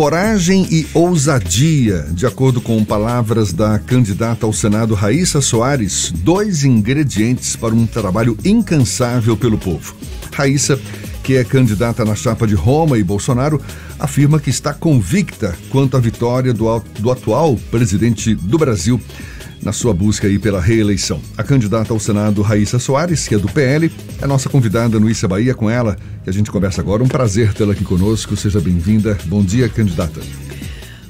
coragem e ousadia, de acordo com palavras da candidata ao Senado Raíssa Soares, dois ingredientes para um trabalho incansável pelo povo. Raíssa, que é candidata na chapa de Roma e Bolsonaro, afirma que está convicta quanto à vitória do, do atual presidente do Brasil na sua busca aí pela reeleição. A candidata ao Senado, Raíssa Soares, que é do PL, é nossa convidada no Issa Bahia com ela, que a gente conversa agora. Um prazer tê-la aqui conosco. Seja bem-vinda. Bom dia, candidata.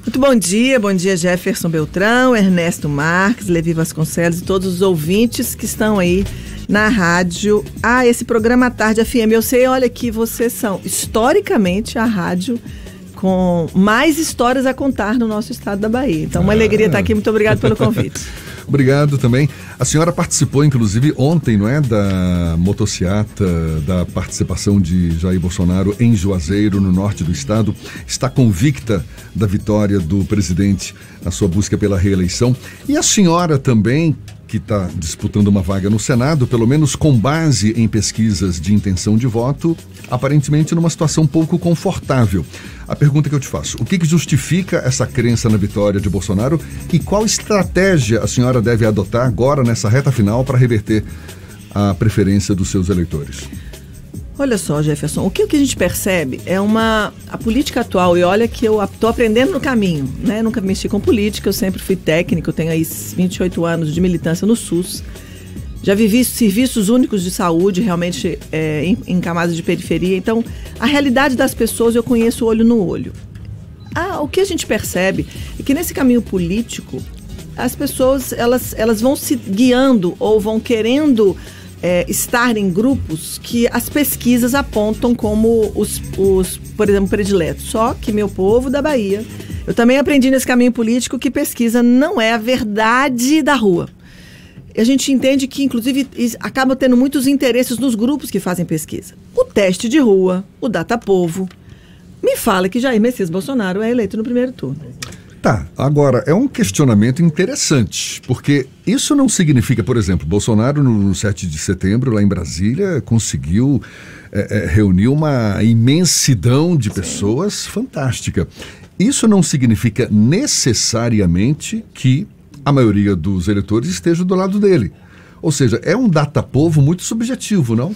Muito bom dia, bom dia Jefferson Beltrão, Ernesto Marques, Levi Vasconcelos e todos os ouvintes que estão aí na rádio. Ah, esse programa à tarde FM. Eu sei, olha que vocês são historicamente a rádio com mais histórias a contar no nosso estado da Bahia. Então, uma ah. alegria estar aqui. Muito obrigado pelo convite. Obrigado também. A senhora participou, inclusive, ontem, não é? Da motociata, da participação de Jair Bolsonaro em Juazeiro, no norte do estado. Está convicta da vitória do presidente na sua busca pela reeleição. E a senhora também que está disputando uma vaga no Senado, pelo menos com base em pesquisas de intenção de voto, aparentemente numa situação pouco confortável. A pergunta que eu te faço: o que, que justifica essa crença na vitória de Bolsonaro e qual estratégia a senhora deve adotar agora nessa reta final para reverter a preferência dos seus eleitores? Olha só, Jefferson, o que, que a gente percebe é uma. A política atual, e olha que eu estou aprendendo no caminho, né? Nunca mexi com política, eu sempre fui técnico, tenho aí 28 anos de militância no SUS. Já vivi serviços únicos de saúde, realmente é, em, em camadas de periferia. Então, a realidade das pessoas eu conheço olho no olho. Ah, o que a gente percebe é que nesse caminho político, as pessoas elas, elas vão se guiando ou vão querendo é, estar em grupos que as pesquisas apontam como os, os, por exemplo, prediletos. Só que meu povo da Bahia, eu também aprendi nesse caminho político que pesquisa não é a verdade da rua. A gente entende que, inclusive, acaba tendo muitos interesses nos grupos que fazem pesquisa. O teste de rua, o Data Povo, me fala que Jair Messias Bolsonaro é eleito no primeiro turno. Tá, agora é um questionamento interessante, porque isso não significa, por exemplo, Bolsonaro no 7 de setembro, lá em Brasília, conseguiu é, é, reunir uma imensidão de pessoas fantástica. Isso não significa necessariamente que a maioria dos eleitores esteja do lado dele. Ou seja, é um data-povo muito subjetivo, não?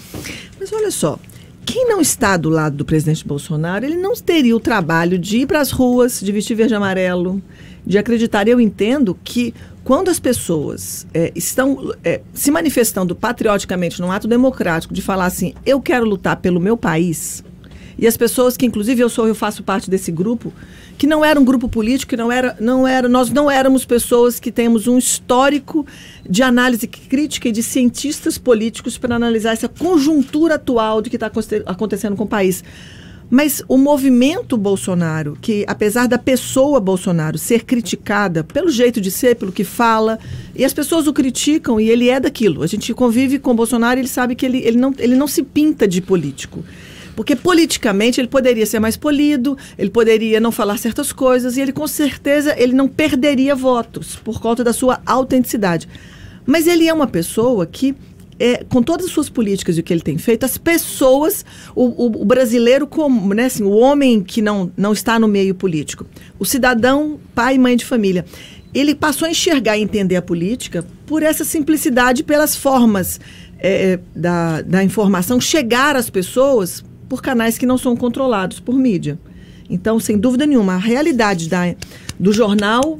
Mas olha só, quem não está do lado do presidente Bolsonaro, ele não teria o trabalho de ir para as ruas, de vestir verde e amarelo, de acreditar. Eu entendo que quando as pessoas é, estão é, se manifestando patrioticamente num ato democrático de falar assim, eu quero lutar pelo meu país, e as pessoas que, inclusive, eu sou, eu faço parte desse grupo, que não era um grupo político, que não era, não era, nós não éramos pessoas que temos um histórico de análise crítica e de cientistas políticos para analisar essa conjuntura atual de que está acontecendo com o país. Mas o movimento Bolsonaro, que apesar da pessoa Bolsonaro ser criticada pelo jeito de ser, pelo que fala, e as pessoas o criticam e ele é daquilo. A gente convive com Bolsonaro e ele sabe que ele, ele, não, ele não se pinta de político. Porque politicamente ele poderia ser mais polido, ele poderia não falar certas coisas e ele com certeza ele não perderia votos por conta da sua autenticidade. Mas ele é uma pessoa que é, com todas as suas políticas e o que ele tem feito, as pessoas, o, o, o, brasileiro como, né, assim, o homem que não, não está no meio político, o cidadão, pai e mãe de família, ele passou a enxergar e entender a política por essa simplicidade, pelas formas é, da, da informação chegar às pessoas por canais que não são controlados por mídia. Então, sem dúvida nenhuma, a realidade da, do jornal,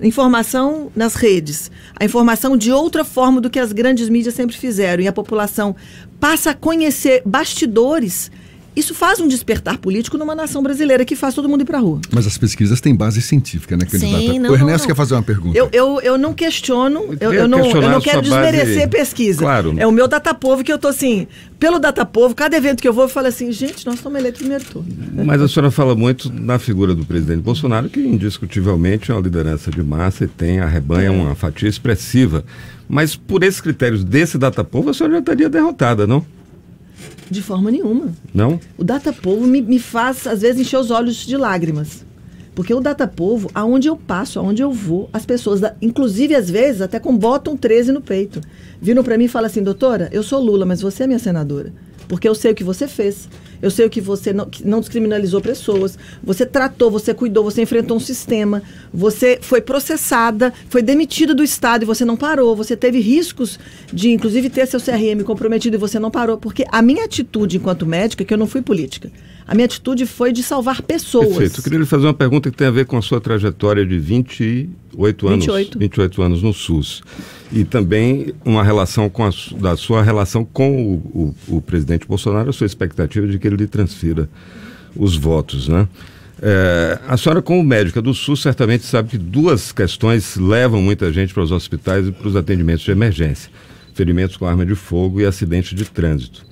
informação nas redes, a informação de outra forma do que as grandes mídias sempre fizeram, e a população passa a conhecer bastidores isso faz um despertar político numa nação brasileira que faz todo mundo ir para a rua. Mas as pesquisas têm base científica, né, candidata? Sim, não, o Ernesto não. quer fazer uma pergunta. Eu, eu, eu não questiono, eu, eu não, eu não quero desmerecer base... pesquisa. Claro. É o meu Datapovo que eu tô assim, pelo Datapovo, cada evento que eu vou, eu falo assim, gente, nós estamos eleitos primeiro turno. Mas a senhora fala muito na figura do presidente Bolsonaro, que indiscutivelmente é uma liderança de massa e tem, arrebanha é. uma fatia expressiva. Mas por esses critérios desse Datapovo, a senhora já estaria derrotada, não? De forma nenhuma. Não? O Data Povo me, me faz, às vezes, encher os olhos de lágrimas. Porque o Data Povo, aonde eu passo, aonde eu vou, as pessoas, inclusive às vezes, até com botão 13 no peito, viram para mim e falam assim: doutora, eu sou Lula, mas você é minha senadora. Porque eu sei o que você fez. Eu sei o que você não, que não descriminalizou pessoas, você tratou, você cuidou, você enfrentou um sistema, você foi processada, foi demitida do Estado e você não parou, você teve riscos de, inclusive, ter seu CRM comprometido e você não parou, porque a minha atitude enquanto médica, que eu não fui política, a minha atitude foi de salvar pessoas. Perfeito. Eu queria lhe fazer uma pergunta que tem a ver com a sua trajetória de 28 anos, 28. 28 anos no SUS. E também uma relação com a, da sua relação com o, o, o presidente Bolsonaro, a sua expectativa de que ele lhe transfira os votos, né? É, a senhora, como médica do SUS, certamente sabe que duas questões levam muita gente para os hospitais e para os atendimentos de emergência: ferimentos com arma de fogo e acidentes de trânsito.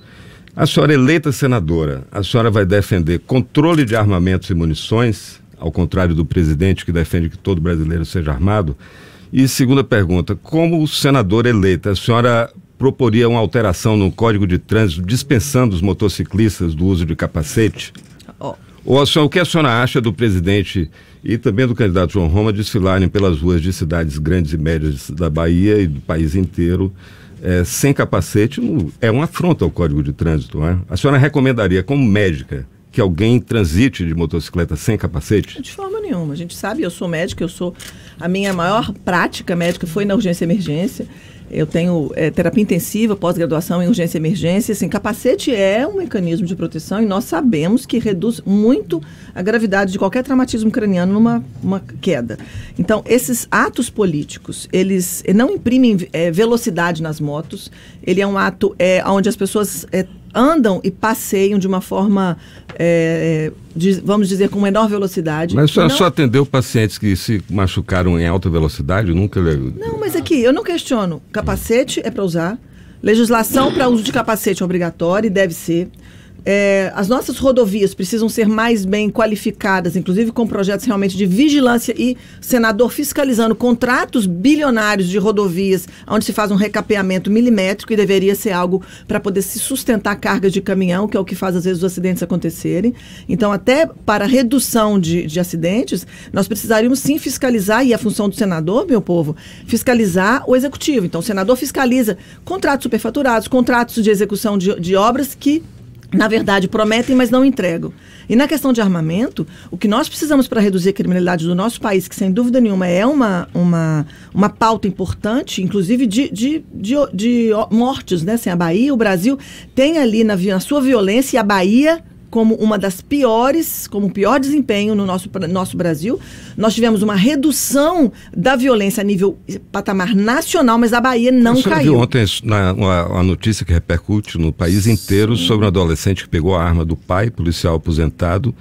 A senhora eleita senadora, a senhora vai defender controle de armamentos e munições, ao contrário do presidente que defende que todo brasileiro seja armado? E segunda pergunta, como senadora eleita, a senhora proporia uma alteração no Código de Trânsito dispensando os motociclistas do uso de capacete? Ó, Ou a senhora, o que a senhora acha do presidente e também do candidato João Roma desfilarem pelas ruas de cidades grandes e médias da Bahia e do país inteiro eh, sem capacete? É uma afronta ao Código de Trânsito, não é? A senhora recomendaria, como médica, que alguém transite de motocicleta sem capacete? De forma nenhuma. A gente sabe, eu sou médica, eu sou. A minha maior prática médica foi na urgência emergência. Eu tenho eh, terapia intensiva, pós-graduação em urgência e emergência. Assim, capacete é um mecanismo de proteção e nós sabemos que reduz muito a gravidade de qualquer traumatismo craniano numa uma queda. Então, esses atos políticos, eles eh, não imprimem eh, velocidade nas motos. Ele é um ato é, onde as pessoas andam e passeiam de uma forma, eh, de- vamos dizer, com menor velocidade. Mas a senhora Não- só atendeu pacientes que se machucaram em alta velocidade? Nunca. Não, mas aqui, eu não questiono. Capacete é para usar. Legislação para uso de capacete é obrigatória e deve ser. É, as nossas rodovias precisam ser mais bem qualificadas, inclusive com projetos realmente de vigilância e senador fiscalizando contratos bilionários de rodovias, onde se faz um recapeamento milimétrico e deveria ser algo para poder se sustentar cargas de caminhão, que é o que faz às vezes os acidentes acontecerem. Então, até para redução de, de acidentes, nós precisaríamos sim fiscalizar, e a função do senador, meu povo, fiscalizar o executivo. Então, o senador fiscaliza contratos superfaturados, contratos de execução de, de obras que na verdade, prometem, mas não entregam. E na questão de armamento, o que nós precisamos para reduzir a criminalidade do nosso país, que sem dúvida nenhuma é uma, uma, uma pauta importante, inclusive de, de, de, de mortes, né? Assim, a Bahia, o Brasil, tem ali na, na sua violência, e a Bahia como uma das piores, como o pior desempenho no nosso, nosso Brasil. Nós tivemos uma redução da violência a nível patamar nacional, mas a Bahia não senhora caiu. viu ontem na, uma, uma notícia que repercute no país inteiro sobre um adolescente que pegou a arma do pai, policial aposentado,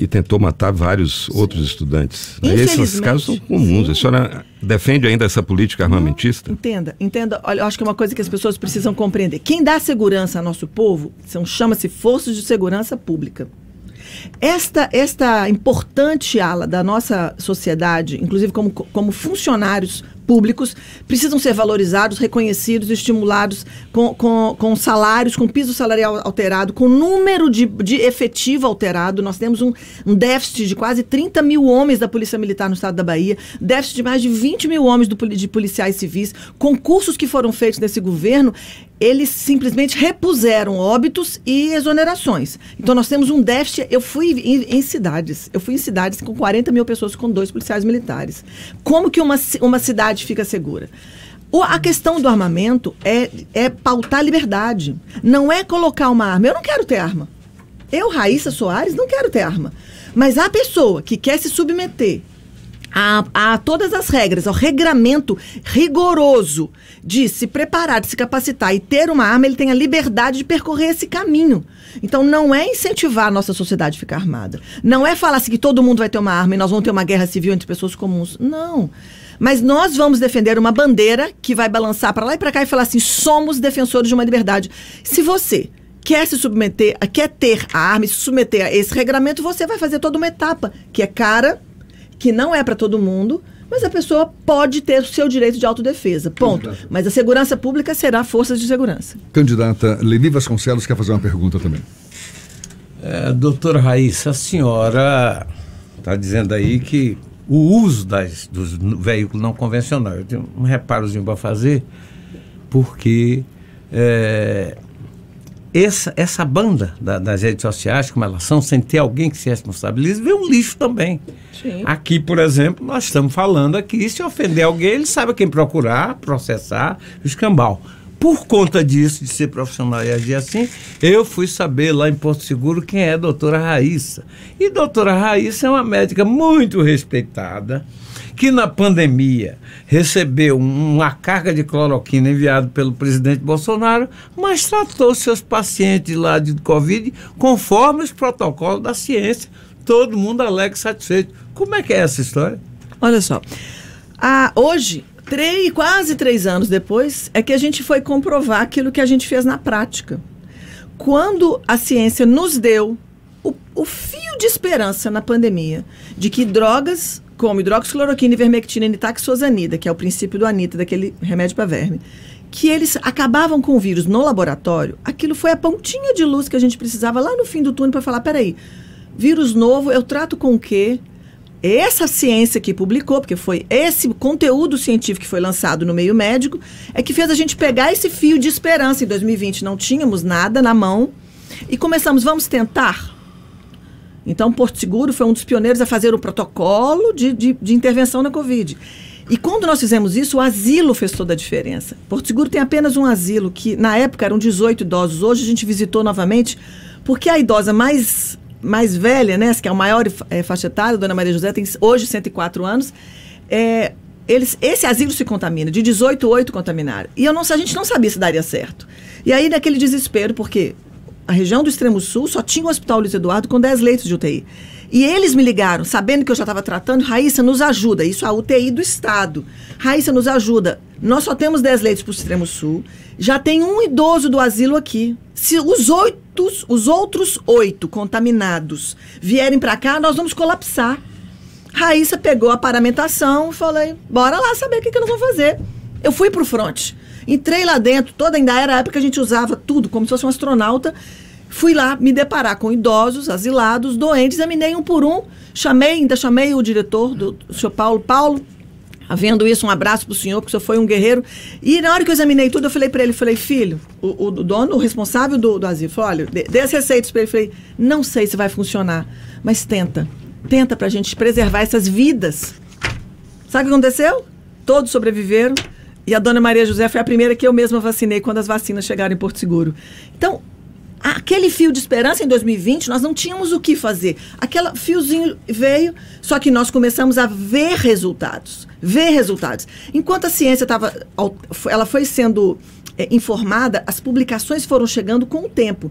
e tentou matar vários outros estudantes. né? Esses casos são comuns. A senhora defende ainda essa política armamentista? Entenda, entenda. Olha, eu acho que é uma coisa que as pessoas precisam compreender. Quem dá segurança ao nosso povo são chama-se forças de segurança pública. Esta, esta importante ala da nossa sociedade, inclusive como, como funcionários públicos, precisam ser valorizados, reconhecidos, estimulados com, com, com salários, com piso salarial alterado, com número de, de efetivo alterado. Nós temos um, um déficit de quase 30 mil homens da Polícia Militar no estado da Bahia, déficit de mais de 20 mil homens do, de policiais civis, concursos que foram feitos nesse governo, eles simplesmente repuseram óbitos e exonerações. Então nós temos um déficit. Eu fui em, em cidades, eu fui em cidades com 40 mil pessoas com dois policiais militares. Como que uma, uma cidade fica segura? O- a questão do armamento é, é pautar a liberdade. Não é colocar uma arma. Eu não quero ter arma. Eu, Raíssa Soares, não quero ter arma. Mas a pessoa que quer se submeter a, a todas as regras, ao regramento rigoroso de se preparar, de se capacitar e ter uma arma, ele tem a liberdade de percorrer esse caminho. Então não é incentivar a nossa sociedade a ficar armada. Não é falar assim que todo mundo vai ter uma arma e nós vamos ter uma guerra civil entre pessoas comuns. Não. Mas nós vamos defender uma bandeira que vai balançar para lá e para cá e falar assim: somos defensores de uma liberdade. Se você quer se submeter, quer ter a arma e se submeter a esse regramento, você vai fazer toda uma etapa que é cara, que não é para todo mundo, mas a pessoa pode ter o seu direito de autodefesa. Ponto. Mas a segurança pública será forças de segurança. Candidata Leni Vasconcelos quer fazer uma pergunta também. É, doutora Raíssa, a senhora está dizendo aí que o uso das, dos veículos não convencionais, eu tenho um reparozinho para fazer, porque é, essa, essa banda da, das redes sociais, como elas são, sem ter alguém que se responsabilize, vê um lixo também. Sim. Aqui, por exemplo, nós estamos falando aqui, se ofender alguém, ele sabe quem procurar, processar, escambau. Por conta disso, de ser profissional e agir assim, eu fui saber lá em Porto Seguro quem é a doutora Raíssa. E doutora Raíssa é uma médica muito respeitada, que na pandemia recebeu uma carga de cloroquina enviada pelo presidente Bolsonaro, mas tratou seus pacientes lá de Covid conforme os protocolos da ciência. Todo mundo alegre satisfeito. Como é que é essa história? Olha só. Ah, hoje, três, quase três anos depois, é que a gente foi comprovar aquilo que a gente fez na prática. Quando a ciência nos deu o, o fio de esperança na pandemia de que drogas como hidroxicloroquina, ivermectina e nitaxosanida, que é o princípio do anita, daquele remédio para verme, que eles acabavam com o vírus no laboratório, aquilo foi a pontinha de luz que a gente precisava lá no fim do túnel para falar, peraí, vírus novo, eu trato com o quê? Essa ciência que publicou, porque foi esse conteúdo científico que foi lançado no meio médico, é que fez a gente pegar esse fio de esperança. Em 2020 não tínhamos nada na mão e começamos, vamos tentar? Então, Porto Seguro foi um dos pioneiros a fazer o protocolo de, de, de, intervenção na Covid. E quando nós fizemos isso, o asilo fez toda a diferença. Porto Seguro tem apenas um asilo, que na época eram 18 idosos. Hoje a gente visitou novamente, porque a idosa mais, mais velha, né, que é o maior é, faixa etária, Dona Maria José, tem hoje 104 anos, é, eles, esse asilo se contamina. De 18, 8 contaminaram. E eu não, a gente não sabia se daria certo. E aí, naquele desespero, porque a região do extremo sul só tinha o Hospital Luiz Eduardo com 10 leitos de UTI. E eles me ligaram, sabendo que eu já estava tratando, Raíssa, nos ajuda. Isso a UTI do Estado. Raíssa, nos ajuda. Nós só temos 10 leitos para o extremo sul. Já tem um idoso do asilo aqui. Se os oito, os outros oito contaminados vierem para cá, nós vamos colapsar. Raíssa pegou a paramentação e falei, bora lá saber o que, que nós vamos fazer. Eu fui para o fronte. Entrei lá dentro, toda ainda era a época que a gente usava tudo, como se fosse um astronauta. Fui lá me deparar com idosos, asilados, doentes, examinei um por um. Chamei, ainda chamei o diretor, do, do senhor Paulo. Paulo, havendo isso, um abraço para o senhor, porque o senhor foi um guerreiro. E na hora que eu examinei tudo, eu falei para ele, falei, filho, o, o, dono, o responsável do, do asilo, falou, olha, dê as receitas para ele. Falei, não sei se vai funcionar, mas tenta. Tenta para a gente preservar essas vidas. Sabe o que aconteceu? Todos sobreviveram. E a dona Maria José foi a primeira que eu mesma vacinei quando as vacinas chegaram em Porto Seguro. Então, aquele fio de esperança em 2020, nós não tínhamos o que fazer. Aquele fiozinho veio, só que nós começamos a ver resultados. Ver resultados. Enquanto a ciência estava. Ela foi sendo é, informada, as publicações foram chegando com o tempo.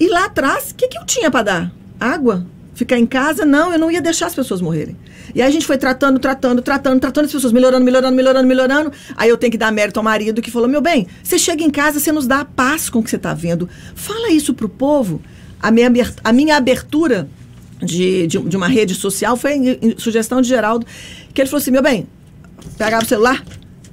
E lá atrás, o que, que eu tinha para dar? Água? Ficar em casa? Não, eu não ia deixar as pessoas morrerem. E aí a gente foi tratando, tratando, tratando, tratando as pessoas, melhorando, melhorando, melhorando, melhorando. Aí eu tenho que dar mérito ao marido que falou: meu bem, você chega em casa, você nos dá a paz com o que você está vendo. Fala isso pro povo. A minha, a minha abertura de, de, de uma rede social foi em, em, sugestão de Geraldo, que ele falou assim: meu bem, pegava o celular,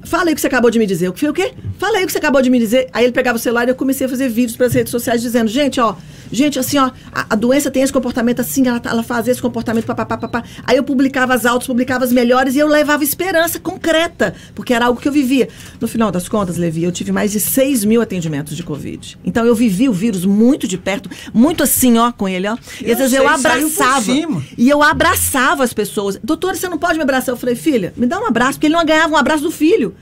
Fala aí o que você acabou de me dizer. Que foi o quê? Fala aí o que você acabou de me dizer. Aí ele pegava o celular e eu comecei a fazer vídeos para as redes sociais dizendo, gente, ó, gente, assim, ó, a, a doença tem esse comportamento assim, ela, ela faz esse comportamento, papapá, papá. Aí eu publicava as altas, publicava as melhores e eu levava esperança concreta, porque era algo que eu vivia. No final das contas, Levi, eu tive mais de 6 mil atendimentos de Covid. Então eu vivi o vírus muito de perto, muito assim, ó, com ele, ó. E às vezes eu abraçava. E eu abraçava as pessoas. Doutora, você não pode me abraçar? Eu falei, filha, me dá um abraço, porque ele não ganhava um abraço do filho.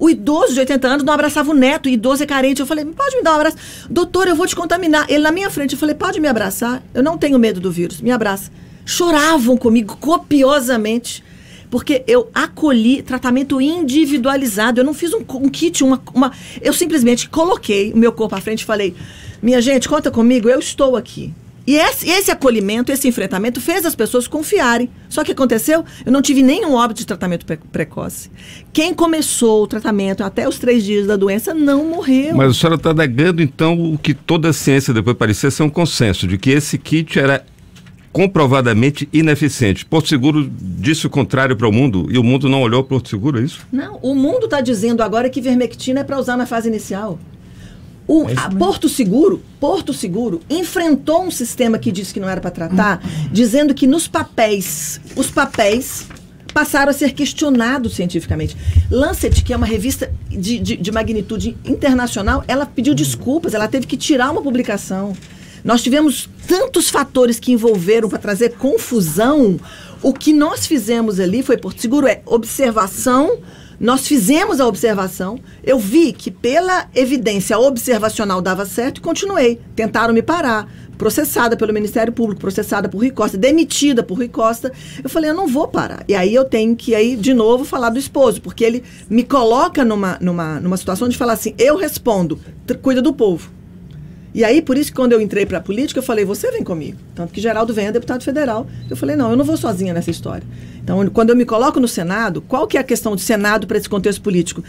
O idoso de 80 anos não abraçava o neto, o idoso é carente. Eu falei, pode me dar um abraço. Doutor, eu vou te contaminar. Ele na minha frente, eu falei, pode me abraçar? Eu não tenho medo do vírus, me abraça. Choravam comigo copiosamente porque eu acolhi tratamento individualizado. Eu não fiz um, um kit, uma, uma. Eu simplesmente coloquei o meu corpo à frente e falei: minha gente, conta comigo, eu estou aqui. E esse, esse, acolhimento, esse enfrentamento fez as pessoas confiarem. Só que aconteceu, eu não tive nenhum óbito de tratamento pre precoce. Quem começou o tratamento até os três dias da doença não morreu. Mas a senhora está negando, então, o que toda a ciência depois parecia ser um consenso, de que esse kit era comprovadamente ineficiente. Porto Seguro disse o contrário para o mundo e o mundo não olhou para Porto Seguro, é isso? Não, o mundo está dizendo agora que vermectina é para usar na fase inicial. O, é a Porto Seguro, Porto Seguro enfrentou um sistema que disse que não era para tratar, dizendo que nos papéis, os papéis passaram a ser questionados cientificamente. Lancet, que é uma revista de, de, de magnitude internacional, ela pediu desculpas, ela teve que tirar uma publicação. Nós tivemos tantos fatores que envolveram para trazer confusão. O que nós fizemos ali foi, Porto Seguro, é observação. Nós fizemos a observação. Eu vi que, pela evidência observacional, dava certo e continuei. Tentaram me parar processada pelo Ministério Público, processada por Rui Costa, demitida por Rui Costa. Eu falei, eu não vou parar. E aí eu tenho que aí de novo falar do esposo, porque ele me coloca numa, numa, numa situação de falar assim, eu respondo, cuida do povo. E aí, por isso que quando eu entrei para a política, eu falei, você vem comigo. Tanto que Geraldo vem, é deputado federal. Eu falei, não, eu não vou sozinha nessa história. Então, quando eu me coloco no Senado, qual que é a questão de Senado para esse contexto político?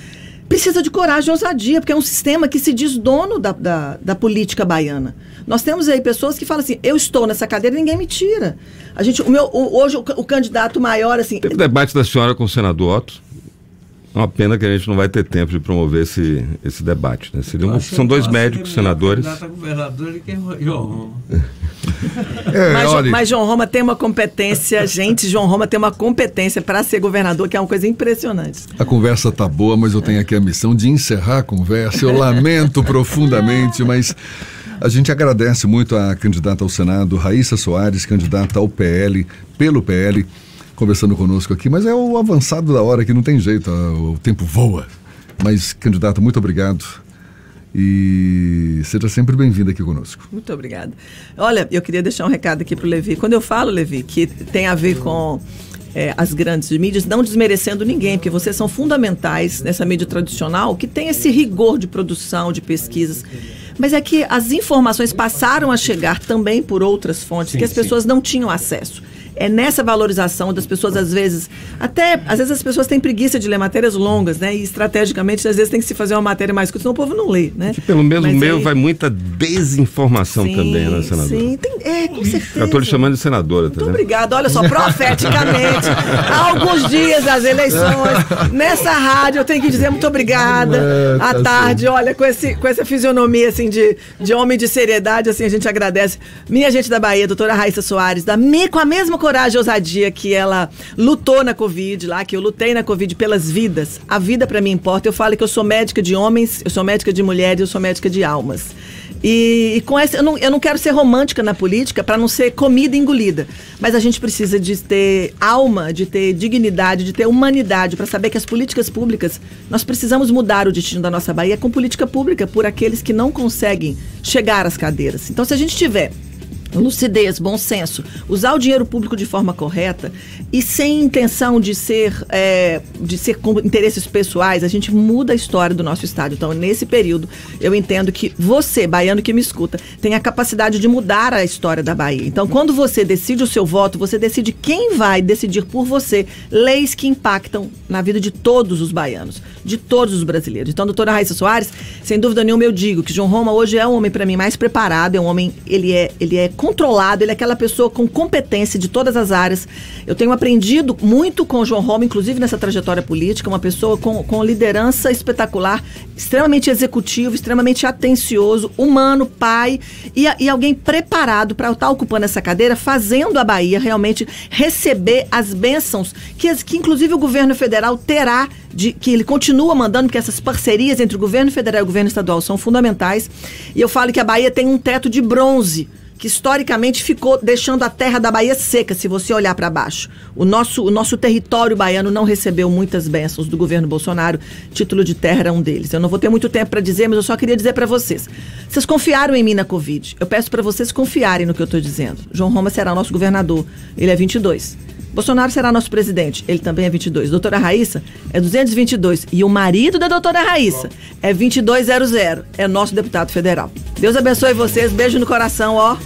Precisa de coragem e ousadia, porque é um sistema que se diz dono da, da, da política baiana. Nós temos aí pessoas que falam assim, eu estou nessa cadeira e ninguém me tira. A gente, o meu, o, hoje, o, o, candidato maior, assim... Teve debate da senhora com o senador Otto. É uma pena que a gente não vai ter tempo de promover esse, esse debate. Né? Seria um, são dois médicos senadores. Governador que é João Roma. É, mas, olha... mas, João Roma tem uma competência, gente, João Roma tem uma competência para ser governador, que é uma coisa impressionante. A conversa tá boa, mas eu tenho aqui a missão de encerrar a conversa. Eu lamento profundamente, mas a gente agradece muito a candidata ao Senado, Raíssa Soares, candidata ao PL, pelo PL conversando conosco aqui, mas é o avançado da hora que não tem jeito, o tempo voa. Mas, candidato, muito obrigado. E seja sempre bem-vindo aqui conosco. Muito obrigada. Olha, eu queria deixar um recado aqui para o Levi. Quando eu falo, Levi, que tem a ver com é, as grandes mídias, não desmerecendo ninguém, porque vocês são fundamentais nessa mídia tradicional que tem esse rigor de produção, de pesquisas. Mas é que as informações passaram a chegar também por outras fontes sim, que as pessoas sim. não tinham acesso é nessa valorização das pessoas, às vezes, até, às vezes as pessoas têm preguiça de ler matérias longas, né? E estrategicamente, às vezes tem que se fazer uma matéria mais curta, senão o povo não lê, né? Que pelo mesmo Mas meio aí... vai muita desinformação sim, também, né, senadora? Sim, tem, é, com certeza. Eu estou lhe chamando de senadora, tá Muito obrigada. Olha só, profeticamente, há alguns dias das eleições, nessa rádio, eu tenho que dizer muito obrigada. É, tá à tarde, assim. olha, com, esse, com essa fisionomia, assim, de, de homem de seriedade, assim, a gente agradece. Minha gente da Bahia, doutora Raíssa Soares, da, com a mesma coragem e ousadia que ela lutou na Covid lá, que eu lutei na Covid pelas vidas. A vida para mim importa. Eu falo que eu sou médica de homens, eu sou médica de mulheres, eu sou médica de almas. E, e, com essa, eu não, eu não quero ser romântica na política para não ser comida engolida. Mas a gente precisa de ter alma, de ter dignidade, de ter humanidade para saber que as políticas públicas, nós precisamos mudar o destino da nossa Bahia com política pública por aqueles que não conseguem chegar às cadeiras. Então, se a gente tiver lucidez, bom senso, usar o dinheiro público de forma correta e sem intenção de ser, é, de ser com interesses pessoais, a gente muda a história do nosso estado. Então, nesse período, eu entendo que você, baiano que me escuta, tem a capacidade de mudar a história da Bahia. Então, quando você decide o seu voto, você decide quem vai decidir por você leis que impactam na vida de todos os baianos, de todos os brasileiros. Então, doutora Raíssa Soares, sem dúvida nenhuma, eu digo que João Roma hoje é um homem, para mim, mais preparado, é um homem, ele é, ele é controlado, ele é aquela pessoa com competência de todas as áreas. Eu tenho aprendido muito com o João Roma, inclusive nessa trajetória política, uma pessoa com, com liderança espetacular, extremamente executivo, extremamente atencioso, humano, pai e, e alguém preparado para estar ocupando essa cadeira, fazendo a Bahia realmente receber as bênçãos que, que inclusive o governo federal terá de que ele continua mandando, porque essas parcerias entre o governo federal e o governo estadual são fundamentais. E eu falo que a Bahia tem um teto de bronze que historicamente ficou deixando a terra da Bahia seca, se você olhar para baixo. O nosso, o nosso território baiano não recebeu muitas bênçãos do governo Bolsonaro, título de terra era um deles. Eu não vou ter muito tempo para dizer, mas eu só queria dizer para vocês. Vocês confiaram em mim na Covid. Eu peço para vocês confiarem no que eu estou dizendo. João Roma será nosso governador. Ele é 22. Bolsonaro será nosso presidente. Ele também é 22. Doutora Raíssa é 222. E o marido da doutora Raíssa é 2200. É nosso deputado federal. Deus abençoe vocês. Beijo no coração, ó.